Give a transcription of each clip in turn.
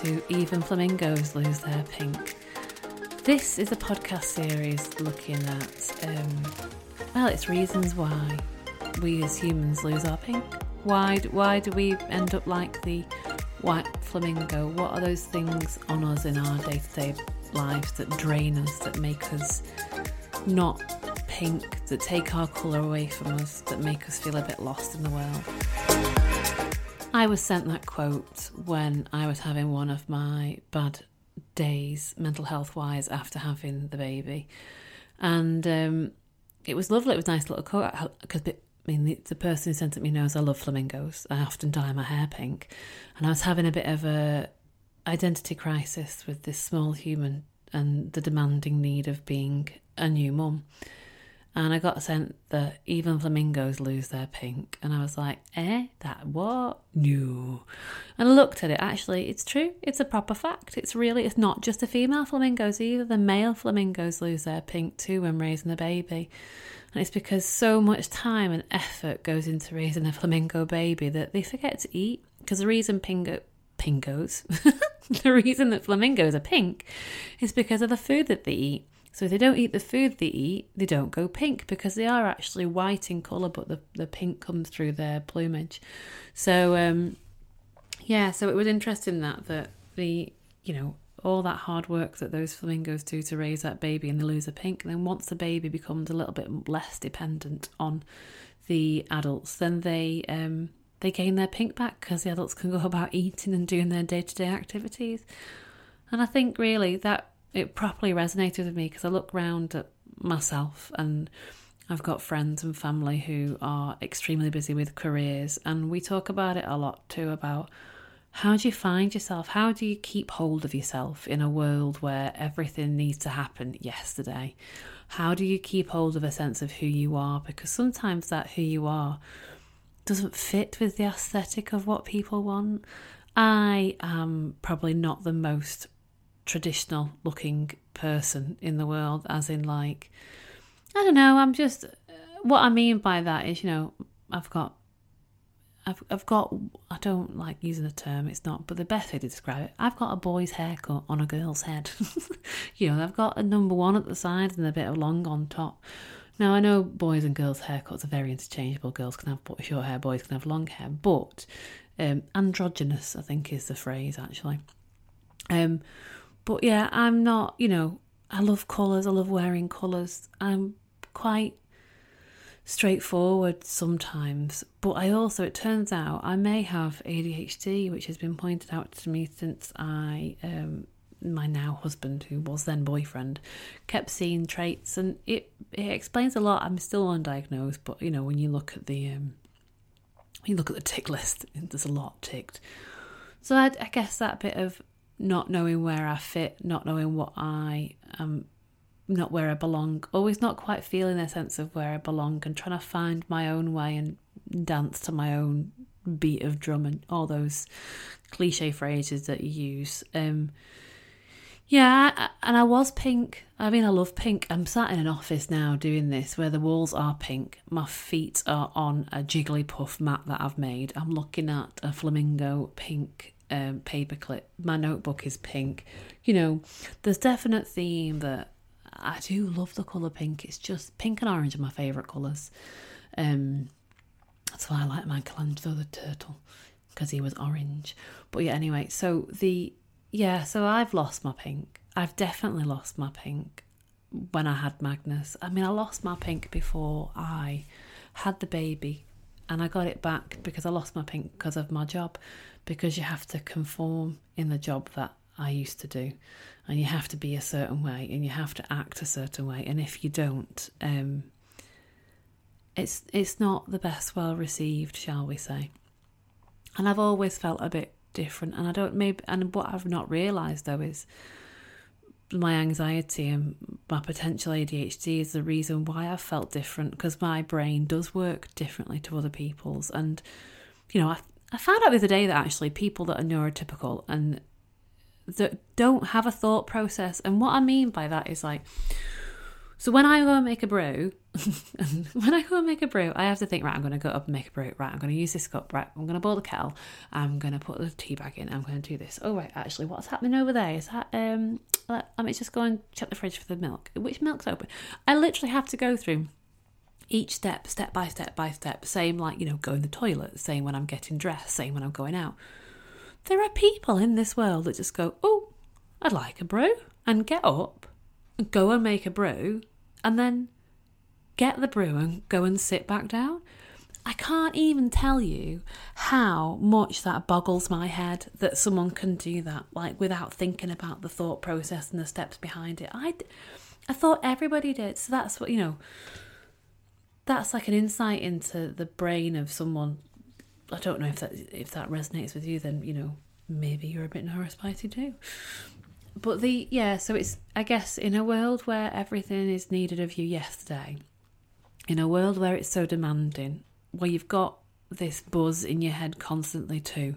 to Even Flamingos Lose Their Pink. This is a podcast series looking at, um, well, it's reasons why we as humans lose our pink. Why, why do we end up like the white flamingo? What are those things on us in our day to day lives that drain us, that make us not pink, that take our colour away from us, that make us feel a bit lost in the world? I was sent that quote when I was having one of my bad days, mental health wise, after having the baby. And um, it was lovely. It was a nice little quote because I mean, the, the, person who sent it me knows I love flamingos. I often dye my hair pink. And I was having a bit of a identity crisis with this small human and the demanding need of being a new mum and I got sent that even flamingos lose their pink. And I was like, eh, that what? No. And I looked at it. Actually, it's true. It's a proper fact. It's really, it's not just the female flamingos either. The male flamingos lose their pink too when raising a baby. And it's because so much time and effort goes into raising a flamingo baby that they forget to eat. Because the reason pingo, pingos, the reason that flamingos are pink is because of the food that they eat. So if they don't eat the food they eat, they don't go pink because they are actually white in colour, but the, the pink comes through their plumage. So um, yeah, so it was interesting that that the you know all that hard work that those flamingos do to raise that baby and they lose a pink. And then once the baby becomes a little bit less dependent on the adults, then they um, they gain their pink back because the adults can go about eating and doing their day to day activities. And I think really that it properly resonated with me because I look round at myself and I've got friends and family who are extremely busy with careers, and we talk about it a lot too about how do you find yourself? How do you keep hold of yourself in a world where everything needs to happen yesterday? How do you keep hold of a sense of who you are? Because sometimes that who you are doesn't fit with the aesthetic of what people want. I am probably not the most traditional looking person in the world, as in, like, I don't know, I'm just, what I mean by that is, you know, I've got. I've, I've got, I don't like using the term, it's not, but the best way to describe it, I've got a boy's haircut on a girl's head. you know, I've got a number one at the sides and a bit of long on top. Now, I know boys and girls' haircuts are very interchangeable. Girls can have short hair, boys can have long hair, but um, androgynous, I think, is the phrase actually. Um, but yeah, I'm not, you know, I love colours, I love wearing colours. I'm quite straightforward sometimes, but I also, it turns out, I may have ADHD, which has been pointed out to me since I, um, my now husband, who was then boyfriend, kept seeing traits, and it it explains a lot. I'm still undiagnosed, but you know, when you look at the um, you look at the tick list, there's a lot ticked. So I, I guess that bit of not knowing where I fit, not knowing what I am, not where I belong, always not quite feeling a sense of where I belong and trying to find my own way and dance to my own beat of drum and all those cliche phrases that you use. Um, yeah, and I was pink. I mean, I love pink. I'm sat in an office now doing this where the walls are pink. My feet are on a Jigglypuff mat that I've made. I'm looking at a flamingo pink um, paperclip. My notebook is pink. You know, there's definite theme that I do love the colour pink. It's just pink and orange are my favourite colours. Um, that's why I like Michelangelo the turtle because he was orange. But yeah, anyway, so the yeah, so I've lost my pink. I've definitely lost my pink when I had Magnus. I mean, I lost my pink before I had the baby and I got it back because I lost my pink because of my job because you have to conform in the job that I used to do, and you have to be a certain way, and you have to act a certain way, and if you don't, um, it's it's not the best well received, shall we say? And I've always felt a bit different, and I don't maybe, and what I've not realised though is my anxiety and my potential ADHD is the reason why I felt different because my brain does work differently to other people's. And, you know, I, I found out the other day that actually people that are neurotypical and that don't have a thought process, and what I mean by that is like, So when I go and make a brew, when I go and make a brew, I have to think, right, I'm going to go up and make a brew. Right, I'm going to use this cup. Right, I'm going to boil the kettle. I'm going to put the tea bag in. I'm going to do this. Oh, right, actually, what's happening over there? Is that, um, let, let me just go and check the fridge for the milk. Which milk's open? I literally have to go through each step, step by step by step. Same like, you know, going to the toilet, same when I'm getting dressed, same when I'm going out. There are people in this world that just go, oh, I'd like a brew, and get up, go and make a brew, and then get the brew and go and sit back down. I can't even tell you how much that boggles my head that someone can do that, like without thinking about the thought process and the steps behind it. I, I thought everybody did. So that's what, you know, that's like an insight into the brain of someone. I don't know if that if that resonates with you, then you know maybe you're a bit neurospicy too but the yeah, so it's I guess in a world where everything is needed of you yesterday, in a world where it's so demanding, where you've got this buzz in your head constantly too,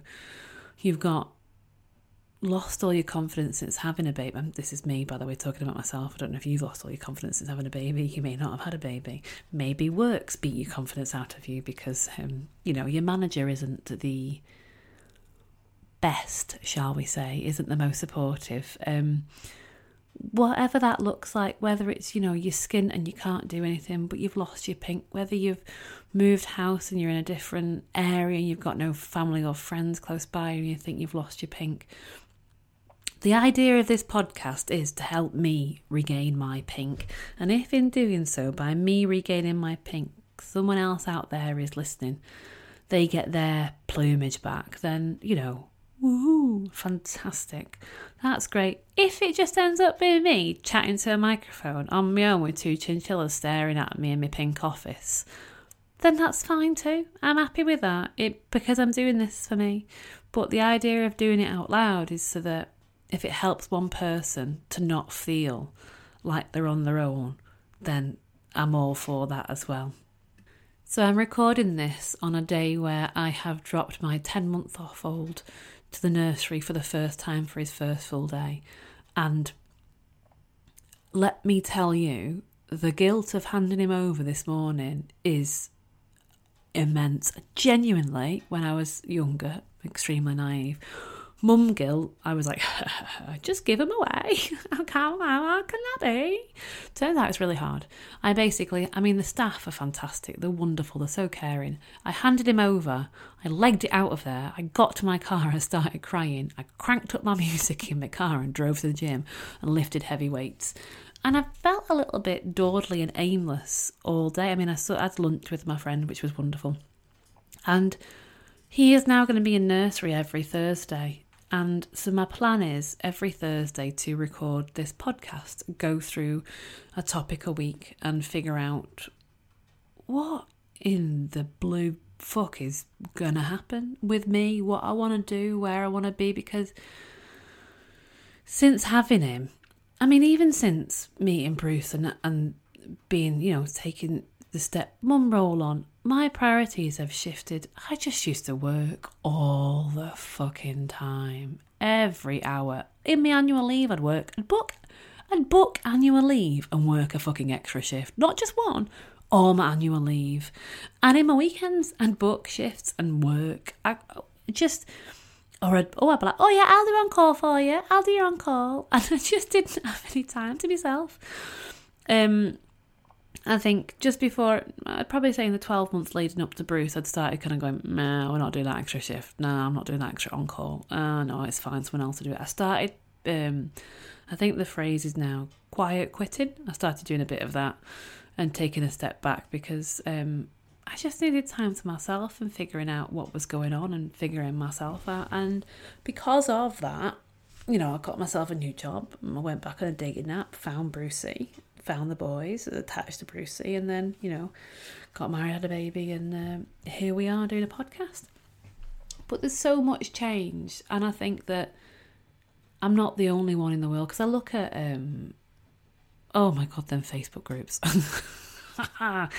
you've got lost all your confidence since having a baby. This is me, by the way, talking about myself. I don't know if you've lost all your confidence since having a baby. You may not have had a baby. Maybe works beat your confidence out of you because, um, you know, your manager isn't the best, shall we say, isn't the most supportive. Um, whatever that looks like, whether it's, you know, your skin and you can't do anything, but you've lost your pink, whether you've moved house and you're in a different area and you've got no family or friends close by and you think you've lost your pink. The idea of this podcast is to help me regain my pink. And if in doing so, by me regaining my pink, someone else out there is listening, they get their plumage back, then, you know, Woohoo, fantastic. That's great. If it just ends up being me chatting to a microphone on my own with two chinchillas staring at me in my pink office, then that's fine too. I'm happy with that. It because I'm doing this for me. But the idea of doing it out loud is so that if it helps one person to not feel like they're on their own, then I'm all for that as well. So I'm recording this on a day where I have dropped my 10 month off old to the nursery for the first time for his first full day. And let me tell you, the guilt of handing him over this morning is immense. Genuinely, when I was younger, extremely naive, mum guilt, I was like, just give him away. how, how can that be? Turns out it's really hard. I basically, I mean, the staff are fantastic. They're wonderful. They're so caring. I handed him over. I legged it out of there. I got to my car and started crying. I cranked up my music in my car and drove to the gym and lifted heavy weights. And I felt a little bit dawdly and aimless all day. I mean, I had lunch with my friend, which was wonderful. And he is now going to be in nursery every Thursday. And so, my plan is every Thursday to record this podcast, go through a topic a week and figure out what in the blue fuck is gonna happen with me, what I want to do, where I want to be. Because since having him, I mean, even since meeting Bruce and, and being, you know, taking the step mum role on, my priorities have shifted. I just used to work all the fucking time, every hour. In my annual leave, I'd work and book and book annual leave and work a fucking extra shift, not just one, all my annual leave, and in my weekends and book shifts and work. I just. Or I'd, oh, I'd be like, oh yeah, I'll do on call for you. I'll do your on call, and I just didn't have any time to myself. Um, I think just before, I'd probably say in the 12 months leading up to Bruce, I'd started kind of going, no, we're not doing that extra shift. No, I'm not doing that extra on call. Uh, no, it's fine, someone else to do it. I started, um, I think the phrase is now quiet quitting. I started doing a bit of that and taking a step back because um, I just needed time to myself and figuring out what was going on and figuring myself out. And because of that, you know, I got myself a new job. I went back on a digging nap, found Brucey, found the boys, attached to Brucey, and then, you know, got married, had a baby, and um, here we are doing a podcast. But there's so much change, and I think that I'm not the only one in the world because I look at, um, oh my god, them Facebook groups.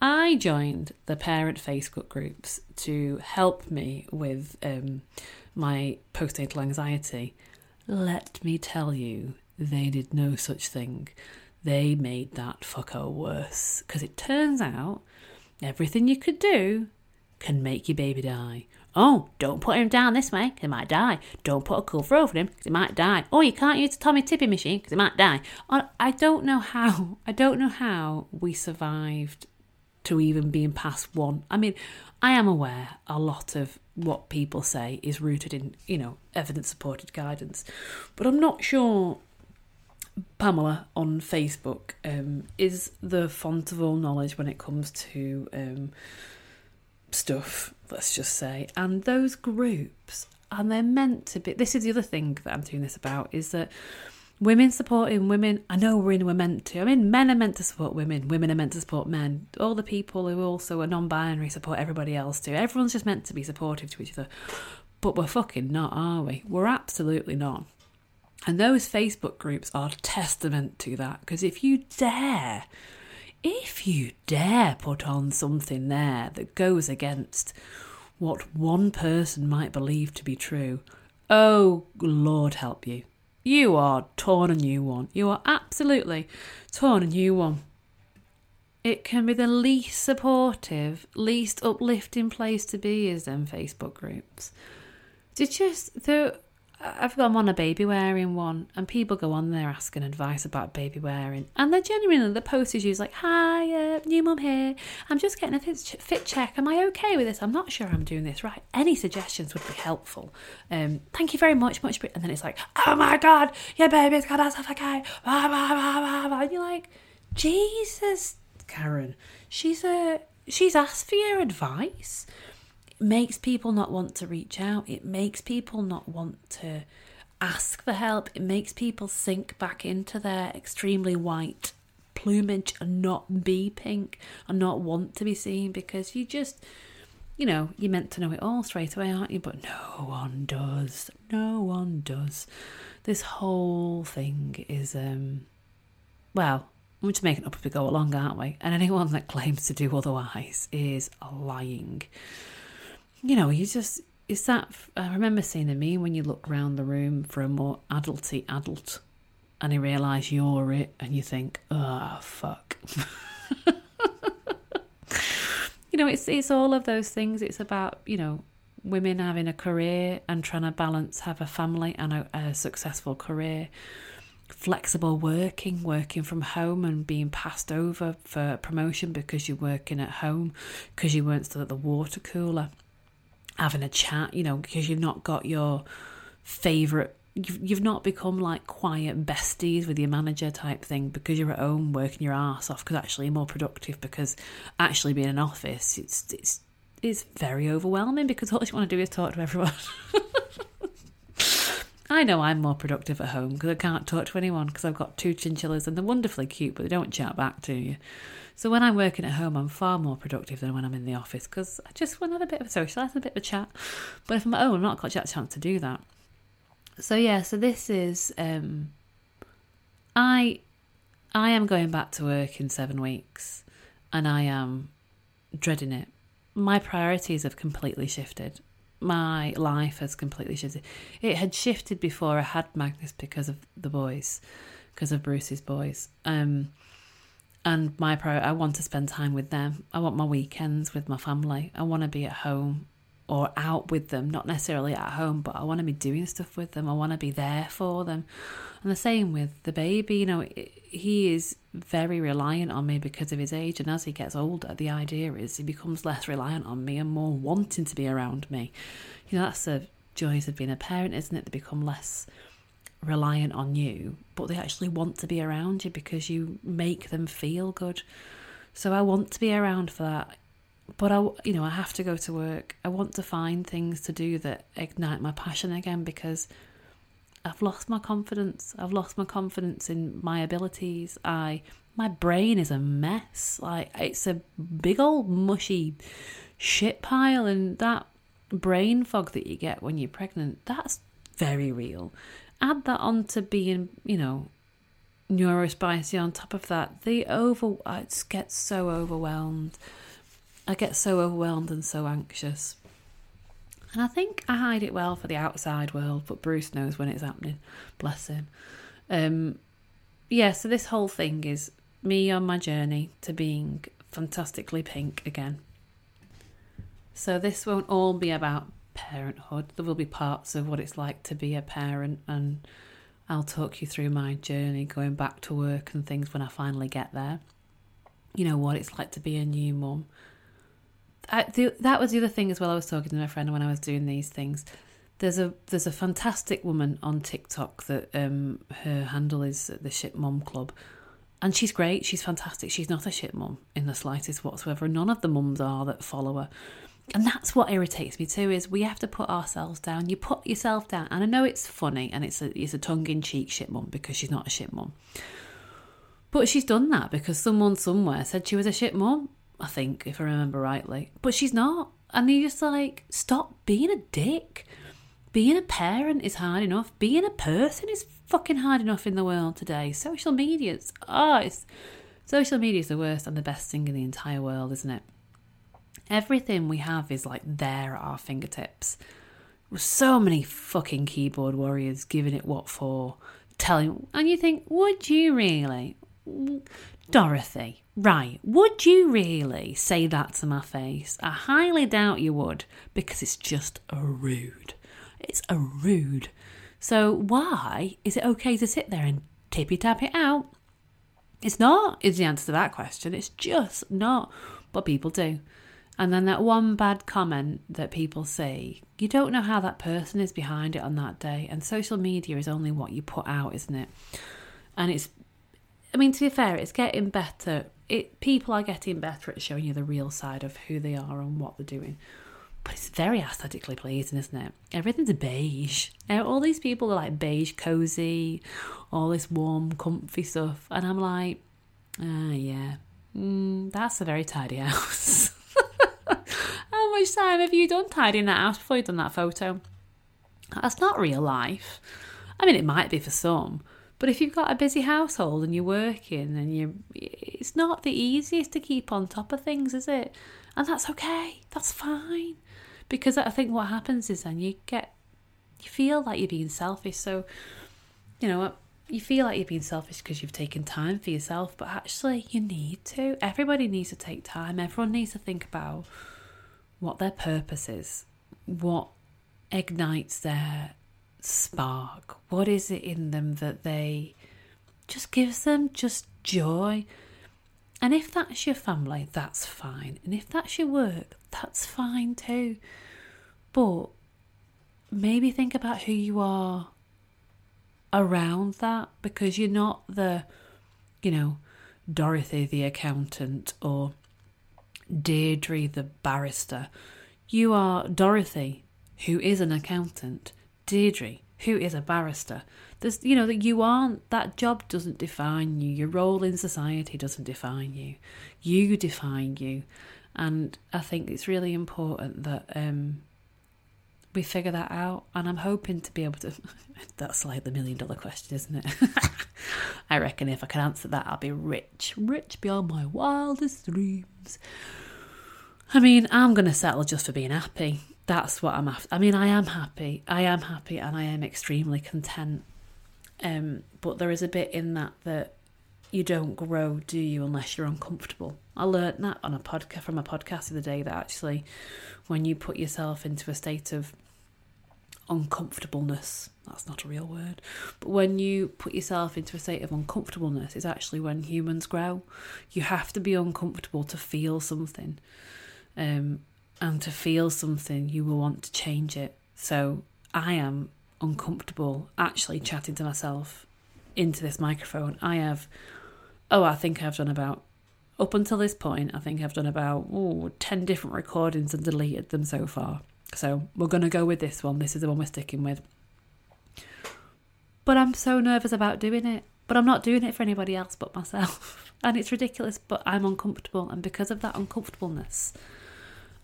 I joined the parent Facebook groups to help me with um, my postnatal anxiety. Let me tell you, they did no such thing. They made that fucker worse. Because it turns out everything you could do can make your baby die. Oh, don't put him down this way, he might die. Don't put a cover over him, because he might die. Oh, you can't use a Tommee Tippee machine, because he might die. I don't know how, I don't know how we survived to even being past one. I mean, I am aware a lot of what people say is rooted in, you know, evidence supported guidance, but I'm not sure Pamela on Facebook um, is the font of all knowledge when it comes to um, stuff, let's just say. And those groups, and they're meant to be. This is the other thing that I'm doing this about is that women supporting women. I know we're in, we're meant to. I mean, men are meant to support women, women are meant to support men. All the people who also are non binary support everybody else too. Everyone's just meant to be supportive to each other. But we're fucking not, are we? We're absolutely not. And those Facebook groups are testament to that because if you dare, if you dare put on something there that goes against what one person might believe to be true, oh, Lord help you. You are torn a new one. You are absolutely torn a new one. It can be the least supportive, least uplifting place to be is them Facebook groups. To just the I've got on a baby wearing one, and people go on there asking advice about baby wearing, and they're genuinely the post is used like, "Hi, uh, new mum here. I'm just getting a fit, check. Am I okay with this? I'm not sure I'm doing this right. Any suggestions would be helpful. Um, thank you very much, much." And then it's like, "Oh my god, your baby's got a suffocate." Blah, blah, blah, blah, And you're like, "Jesus, Karen, she's a she's asked for your advice." Makes people not want to reach out. It makes people not want to ask for help. It makes people sink back into their extremely white plumage and not be pink and not want to be seen because you just, you know, you're meant to know it all straight away, aren't you? But no one does. No one does. This whole thing is, um, well, we're just making up as we go along, aren't we? And anyone that claims to do otherwise is lying you know, you just it's that. I remember seeing a meme when you look around the room for a more adulty adult, and you realise you're it, and you think, oh fuck. you know, it's it's all of those things. It's about you know women having a career and trying to balance have a family and a, a successful career flexible working, working from home and being passed over for promotion because you're working at home because you weren't still at the water cooler having a chat, you know, because you've not got your favourite You've, you've not become like quiet besties with your manager type thing because you're at home working your ass off because actually you're more productive because actually being in an office it's it's it's very overwhelming because all you want to do is talk to everyone. I know I'm more productive at home because I can't talk to anyone because I've got two chinchillas and they're wonderfully cute but they don't chat back to you so when I'm working at home, I'm far more productive than when I'm in the office because I just want to have a bit of a a bit of a chat. But if I'm at home, I've not got a chance to do that. So yeah, so this is um, I I am going back to work in seven weeks, and I am dreading it. My priorities have completely shifted. My life has completely shifted. It had shifted before I had Magnus because of the boys, because of Bruce's boys. Um, and my priority, I want to spend time with them. I want my weekends with my family. I want to be at home or out with them, not necessarily at home, but I want to be doing stuff with them. I want to be there for them. And the same with the baby, you know, he is very reliant on me because of his age. And as he gets older, the idea is he becomes less reliant on me and more wanting to be around me. You know, that's the joys of being a parent, isn't it? They become less reliant on you, but they actually want to be around you because you make them feel good. So I want to be around for that. But I, you know, I have to go to work. I want to find things to do that ignite my passion again because I've lost my confidence. I've lost my confidence in my abilities. I, my brain is a mess. Like it's a big old mushy shit pile, and that brain fog that you get when you're pregnant, that's very real add that on to being, you know, neurospicy on top of that, the over I just get so overwhelmed. I get so overwhelmed and so anxious. And I think I hide it well for the outside world, but Bruce knows when it's happening. Bless him. Um, yeah, so this whole thing is me on my journey to being fantastically pink again. So this won't all be about parenthood. There will be parts of what it's like to be a parent, and I'll talk you through my journey going back to work and things when I finally get there. You know what it's like to be a new mum. That was the other thing as well. I was talking to my friend when I was doing these things. There's a there's a fantastic woman on TikTok that um, her handle is the Shit Mom Club, and she's great. She's fantastic. She's not a shit mum in the slightest whatsoever. None of the mums are that follow her. And that's what irritates me too is we have to put ourselves down. You put yourself down, and I know it's funny and it's a it's a tongue in cheek shit mum because she's not a shit mum. But she's done that because someone somewhere said she was a shit mum, I think, if I remember rightly. But she's not. And you're just like, stop being a dick. Being a parent is hard enough. Being a person is fucking hard enough in the world today. Social media's oh, it's social media is the worst and the best thing in the entire world, isn't it? Everything we have is like there at our fingertips. So many fucking keyboard warriors giving it what for, telling, and you think, would you really? Dorothy, right, would you really say that to my face? I highly doubt you would, because it's just a rude. It's a rude. So why is it okay to sit there and tippy tap it out? It's not, is the answer to that question. It's just not. But people do. And then that one bad comment that people say, you don't know how that person is behind it on that day. And social media is only what you put out, isn't it? And it's, I mean, to be fair, it's getting better. It people are getting better at showing you the real side of who they are and what they're doing. But it's very aesthetically pleasing, isn't it? Everything's beige. All these people are like beige, cozy, all this warm, comfy stuff. And I'm like, ah, yeah, mm, that's a very tidy house. Much time have you done tidying that house before you've done that photo? That's not real life. I mean, it might be for some, but if you've got a busy household and you're working and you it's not the easiest to keep on top of things, is it? And that's okay. That's fine. Because I think what happens is then you get you feel like you're being selfish. So, you know, you feel like you're being selfish because you've taken time for yourself, but actually you need to. Everybody needs to take time. Everyone needs to think about what their purpose is, what ignites their spark, what is it in them that they just gives them just joy. And if that's your family, that's fine. And if that's your work, that's fine too. But maybe think about who you are around that because you're not the, you know, Dorothy the accountant or Deirdre the barrister. You are Dorothy, who is an accountant, Deirdre, who is a barrister. There's, you know, that you aren't, that job doesn't define you. Your role in society doesn't define you. You define you. And I think it's really important that um, we figure that out. And I'm hoping to be able to. that's like the million dollar question, isn't it? I reckon if I can answer that, I'll be rich, rich beyond my wildest dreams. I mean, I'm going to settle just for being happy. That's what I'm after. I mean, I am happy. I am happy and I am extremely content. Um, but there is a bit in that that you don't grow, do you, unless you're uncomfortable. I learned that on a podcast from a podcast the other day that actually when you put yourself into a state of uncomfortableness, that's not a real word, but when you put yourself into a state of uncomfortableness, is actually when humans grow. You have to be uncomfortable to feel something. Um, and to feel something, you will want to change it. So I am uncomfortable actually chatting to myself into this microphone. I have, oh, I think I've done about, up until this point, I think I've done about oh, 10 different recordings and deleted them so far. So we're going to go with this one. This is the one we're sticking with. But I'm so nervous about doing it. But I'm not doing it for anybody else but myself. And it's ridiculous, but I'm uncomfortable. And because of that uncomfortableness,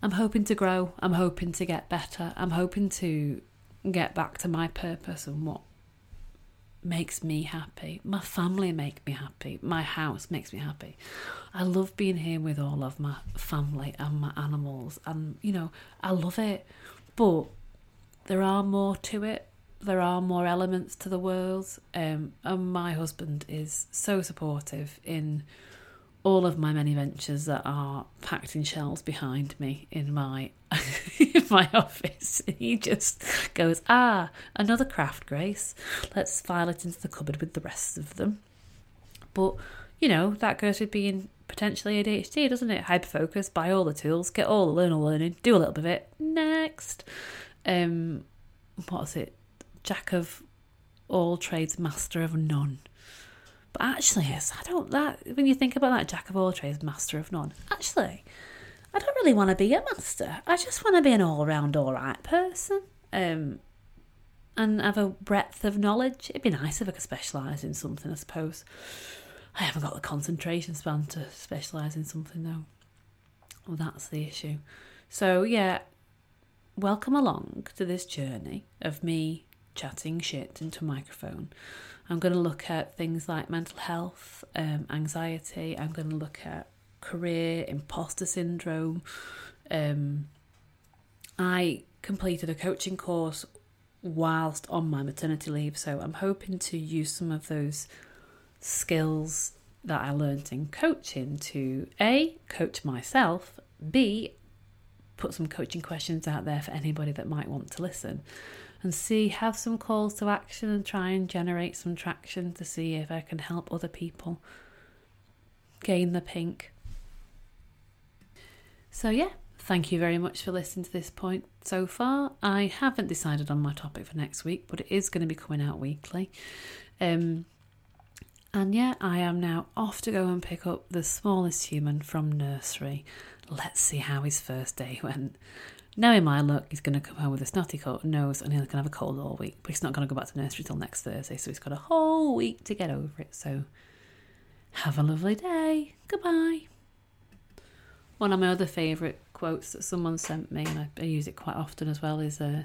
I'm hoping to grow. I'm hoping to get better. I'm hoping to get back to my purpose and what makes me happy. My family make me happy. My house makes me happy. I love being here with all of my family and my animals and you know, I love it. But there are more to it. there are more elements to the world. Um, and my husband is so supportive in all of my many ventures that are packed in shelves behind me in my in my office. He just goes, "Ah, another craft, Grace. Let's file it into the cupboard with the rest of them." But you know that goes with being potentially ADHD, doesn't it? Hyperfocus, buy all the tools, get all the learner learning, do a little bit of it. Next, um, what's it? Jack of all trades, master of none. But actually, yes, I don't. That when you think about that, jack of all trades, master of none. Actually, I don't really want to be a master. I just want to be an all-round, all right person. Um, and have a breadth of knowledge. It'd be nice if I could specialise in something, I suppose. I haven't got the concentration span to specialise in something though. Well, that's the issue. So yeah, welcome along to this journey of me chatting shit into a microphone I'm going to look at things like mental health, um, anxiety. I'm going to look at career, imposter syndrome. Um, I completed a coaching course whilst on my maternity leave, so I'm hoping to use some of those skills that I learned in coaching to A, coach myself, B, put some coaching questions out there for anybody that might want to listen and see, have some calls to action and try and generate some traction to see if I can help other people gain the pink. So, yeah, thank you very much for listening to this point so far. I haven't decided on my topic for next week, but it is going to be coming out weekly. Um, and yeah, I am now off to go and pick up the smallest human from nursery. Let's see how his first day went. Knowing my luck, he's going to come home with a snotty nose, and he's going to have a cold all week. But he's not going to go back to nursery till next Thursday, so he's got a whole week to get over it. So have a lovely day. Goodbye. One of my other favourite quotes that someone sent me, and I, I use it quite often as well, is uh,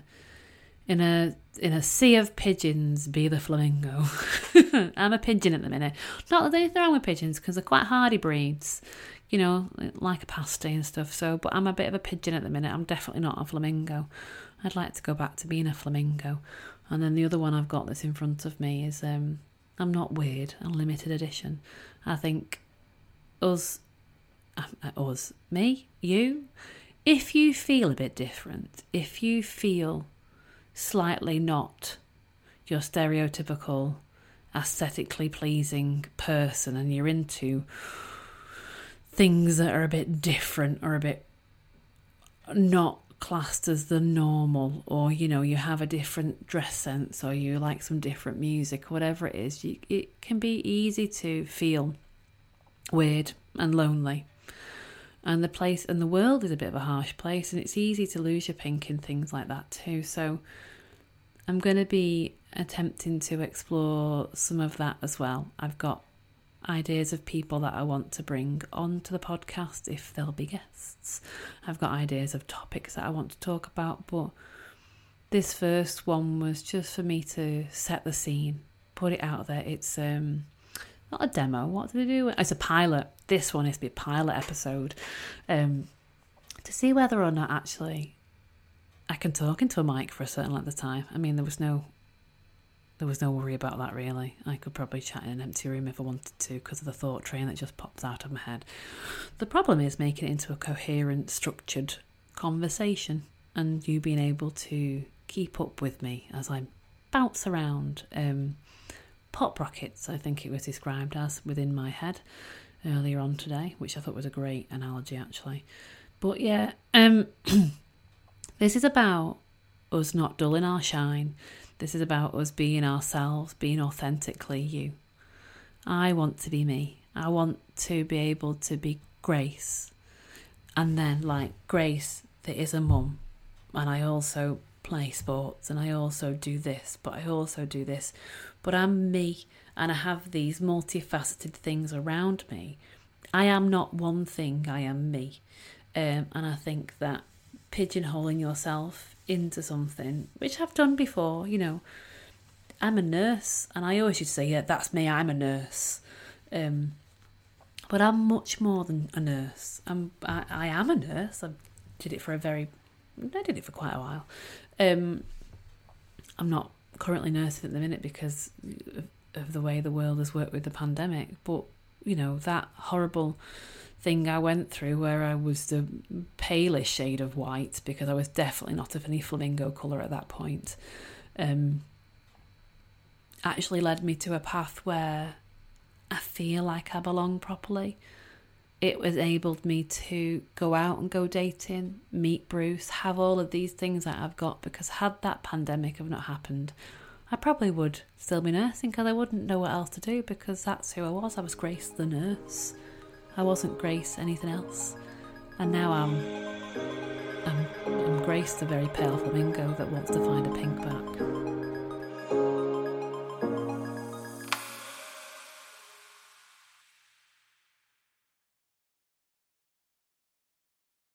in a in a sea of pigeons, be the flamingo. I'm a pigeon at the minute. Not that there's anything wrong with pigeons because they're quite hardy breeds you know, like a pasty and stuff. So, but I'm a bit of a pigeon at the minute. I'm definitely not a flamingo. I'd like to go back to being a flamingo. And then the other one I've got that's in front of me is um, I'm not weird, a limited edition. I think us, uh, us, me, you, if you feel a bit different, if you feel slightly not your stereotypical aesthetically pleasing person and you're into things that are a bit different or a bit not classed as the normal or you know you have a different dress sense or you like some different music whatever it is you, it can be easy to feel weird and lonely. And the place and the world is a bit of a harsh place and it's easy to lose your pink in things like that too. So i'm going to be attempting to explore some of that as well. I've got ideas of people that I want to bring onto the podcast if they'll be guests. I've got ideas of topics that I want to talk about, but this first one was just for me to set the scene, put it out there. It's um not a demo. What do they do? It's a pilot. This one is to be a pilot episode. Um to see whether or not actually I can talk into a mic for a certain length of time. I mean, there was no there was no worry about that really. I could probably chat in an empty room if I wanted to because of the thought train that just pops out of my head. The problem is making it into a coherent, structured conversation and you being able to keep up with me as I bounce around. Um, pop rockets, I think it was described as within my head earlier on today, which I thought was a great analogy actually. But yeah, um, this is about us not dulling our shine this is about us being ourselves, being authentically you. I want to be me. I want to be able to be Grace. And then, like Grace, that is a mum. And I also play sports and I also do this, but I also do this. But I'm me and I have these multifaceted things around me. I am not one thing, I am me. Um, and I think that pigeonholing yourself into something, which I've done before, you know. I'm a nurse, and I always used to say, yeah, that's me, I'm a nurse. Um, but I'm much more than a nurse. I'm, I, I am a nurse. I did it for a very, I did it for quite a while. Um, I'm not currently nursing at the minute because of, of the way the world has worked with the pandemic. But you know that horrible thing I went through where I was the palest shade of white because I was definitely not of any flamingo colour at that point. Um, actually led me to a path where I feel like I belong properly. It was enabled me to go out and go dating, meet Bruce, have all of these things that I've got because had that pandemic have not happened, I probably would still be nursing because I wouldn't know what else to do because that's who I was. I was Grace the nurse. I wasn't Grace anything else. And now I'm, I'm, I'm Grace the very pale flamingo that wants to find a pink back.